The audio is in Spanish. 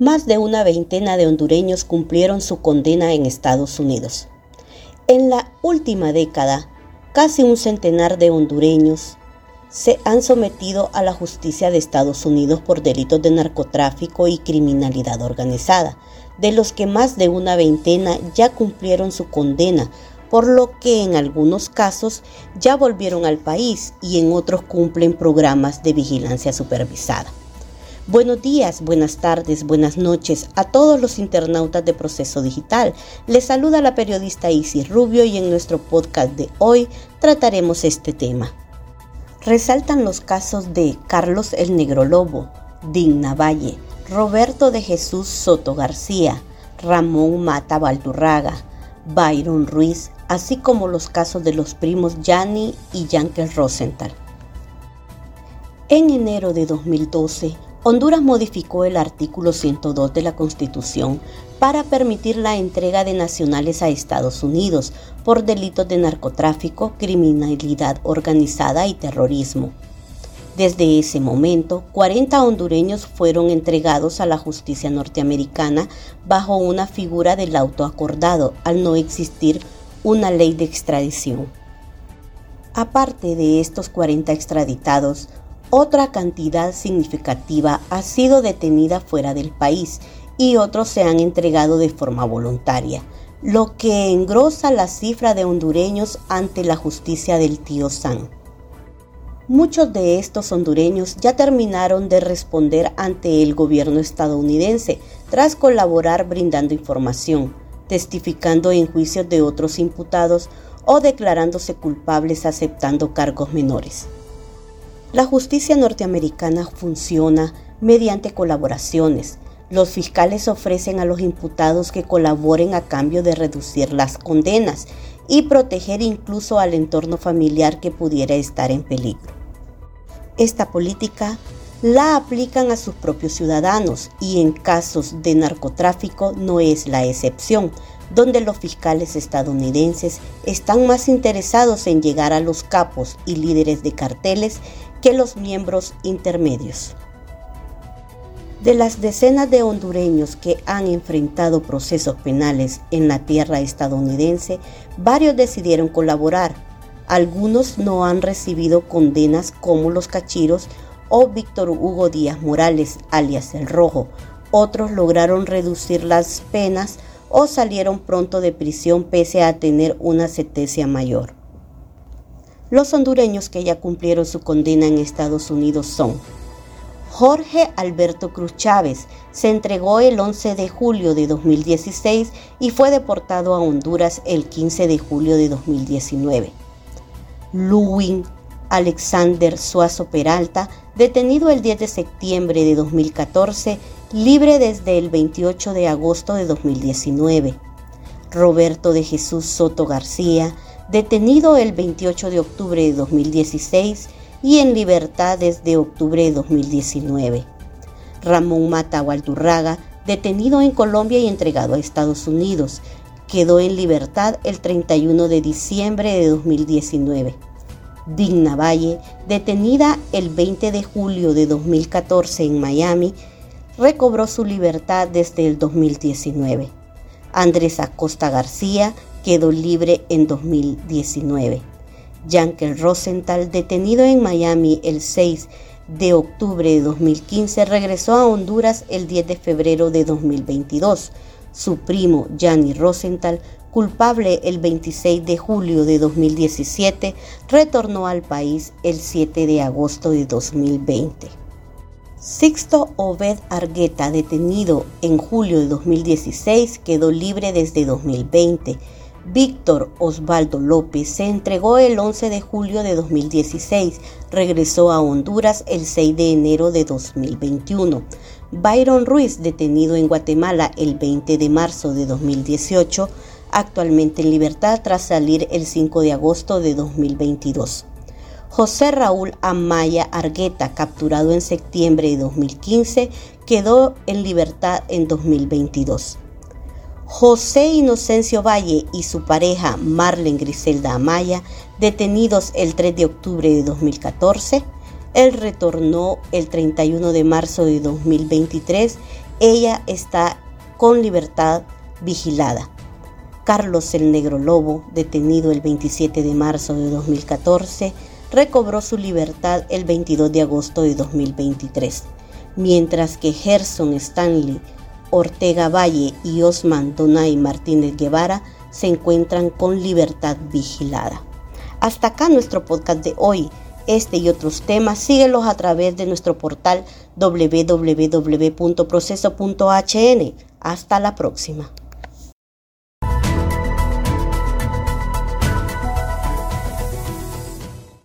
Más de una veintena de hondureños cumplieron su condena en Estados Unidos. En la última década, casi un centenar de hondureños se han sometido a la justicia de Estados Unidos por delitos de narcotráfico y criminalidad organizada, de los que más de una veintena ya cumplieron su condena, por lo que en algunos casos ya volvieron al país y en otros cumplen programas de vigilancia supervisada. Buenos días, buenas tardes, buenas noches a todos los internautas de Proceso Digital. Les saluda la periodista Isis Rubio y en nuestro podcast de hoy trataremos este tema. Resaltan los casos de Carlos el Negro Lobo, Digna Valle, Roberto de Jesús Soto García, Ramón Mata Baldurraga, Byron Ruiz, así como los casos de los primos Yanni y Yankel Rosenthal. En enero de 2012, Honduras modificó el artículo 102 de la Constitución para permitir la entrega de nacionales a Estados Unidos por delitos de narcotráfico, criminalidad organizada y terrorismo. Desde ese momento, 40 hondureños fueron entregados a la justicia norteamericana bajo una figura del auto acordado, al no existir una ley de extradición. Aparte de estos 40 extraditados, otra cantidad significativa ha sido detenida fuera del país y otros se han entregado de forma voluntaria, lo que engrosa la cifra de hondureños ante la justicia del tío San. Muchos de estos hondureños ya terminaron de responder ante el gobierno estadounidense tras colaborar brindando información, testificando en juicios de otros imputados o declarándose culpables aceptando cargos menores. La justicia norteamericana funciona mediante colaboraciones. Los fiscales ofrecen a los imputados que colaboren a cambio de reducir las condenas y proteger incluso al entorno familiar que pudiera estar en peligro. Esta política la aplican a sus propios ciudadanos y en casos de narcotráfico no es la excepción, donde los fiscales estadounidenses están más interesados en llegar a los capos y líderes de carteles que los miembros intermedios. De las decenas de hondureños que han enfrentado procesos penales en la tierra estadounidense, varios decidieron colaborar. Algunos no han recibido condenas como los cachiros o Víctor Hugo Díaz Morales, alias El Rojo. Otros lograron reducir las penas o salieron pronto de prisión pese a tener una sentencia mayor. Los hondureños que ya cumplieron su condena en Estados Unidos son Jorge Alberto Cruz Chávez se entregó el 11 de julio de 2016 y fue deportado a Honduras el 15 de julio de 2019. Luwin Alexander Suazo Peralta, detenido el 10 de septiembre de 2014, libre desde el 28 de agosto de 2019. Roberto de Jesús Soto García, detenido el 28 de octubre de 2016 y en libertad desde octubre de 2019. Ramón Mata Waldurraga, detenido en Colombia y entregado a Estados Unidos, quedó en libertad el 31 de diciembre de 2019. Digna Valle, detenida el 20 de julio de 2014 en Miami, recobró su libertad desde el 2019. Andrés Acosta García, quedó libre en 2019. Yankel Rosenthal, detenido en Miami el 6 de octubre de 2015, regresó a Honduras el 10 de febrero de 2022. Su primo, Yanni Rosenthal, culpable el 26 de julio de 2017, retornó al país el 7 de agosto de 2020. Sixto Obed Argueta, detenido en julio de 2016, quedó libre desde 2020 Víctor Osvaldo López se entregó el 11 de julio de 2016, regresó a Honduras el 6 de enero de 2021. Byron Ruiz, detenido en Guatemala el 20 de marzo de 2018, actualmente en libertad tras salir el 5 de agosto de 2022. José Raúl Amaya Argueta, capturado en septiembre de 2015, quedó en libertad en 2022. José Inocencio Valle y su pareja Marlen Griselda Amaya, detenidos el 3 de octubre de 2014. Él retornó el 31 de marzo de 2023. Ella está con libertad vigilada. Carlos el Negro Lobo, detenido el 27 de marzo de 2014, recobró su libertad el 22 de agosto de 2023, mientras que Gerson Stanley Ortega Valle y Osman Donay Martínez Guevara se encuentran con libertad vigilada. Hasta acá nuestro podcast de hoy. Este y otros temas síguelos a través de nuestro portal www.proceso.hn. Hasta la próxima.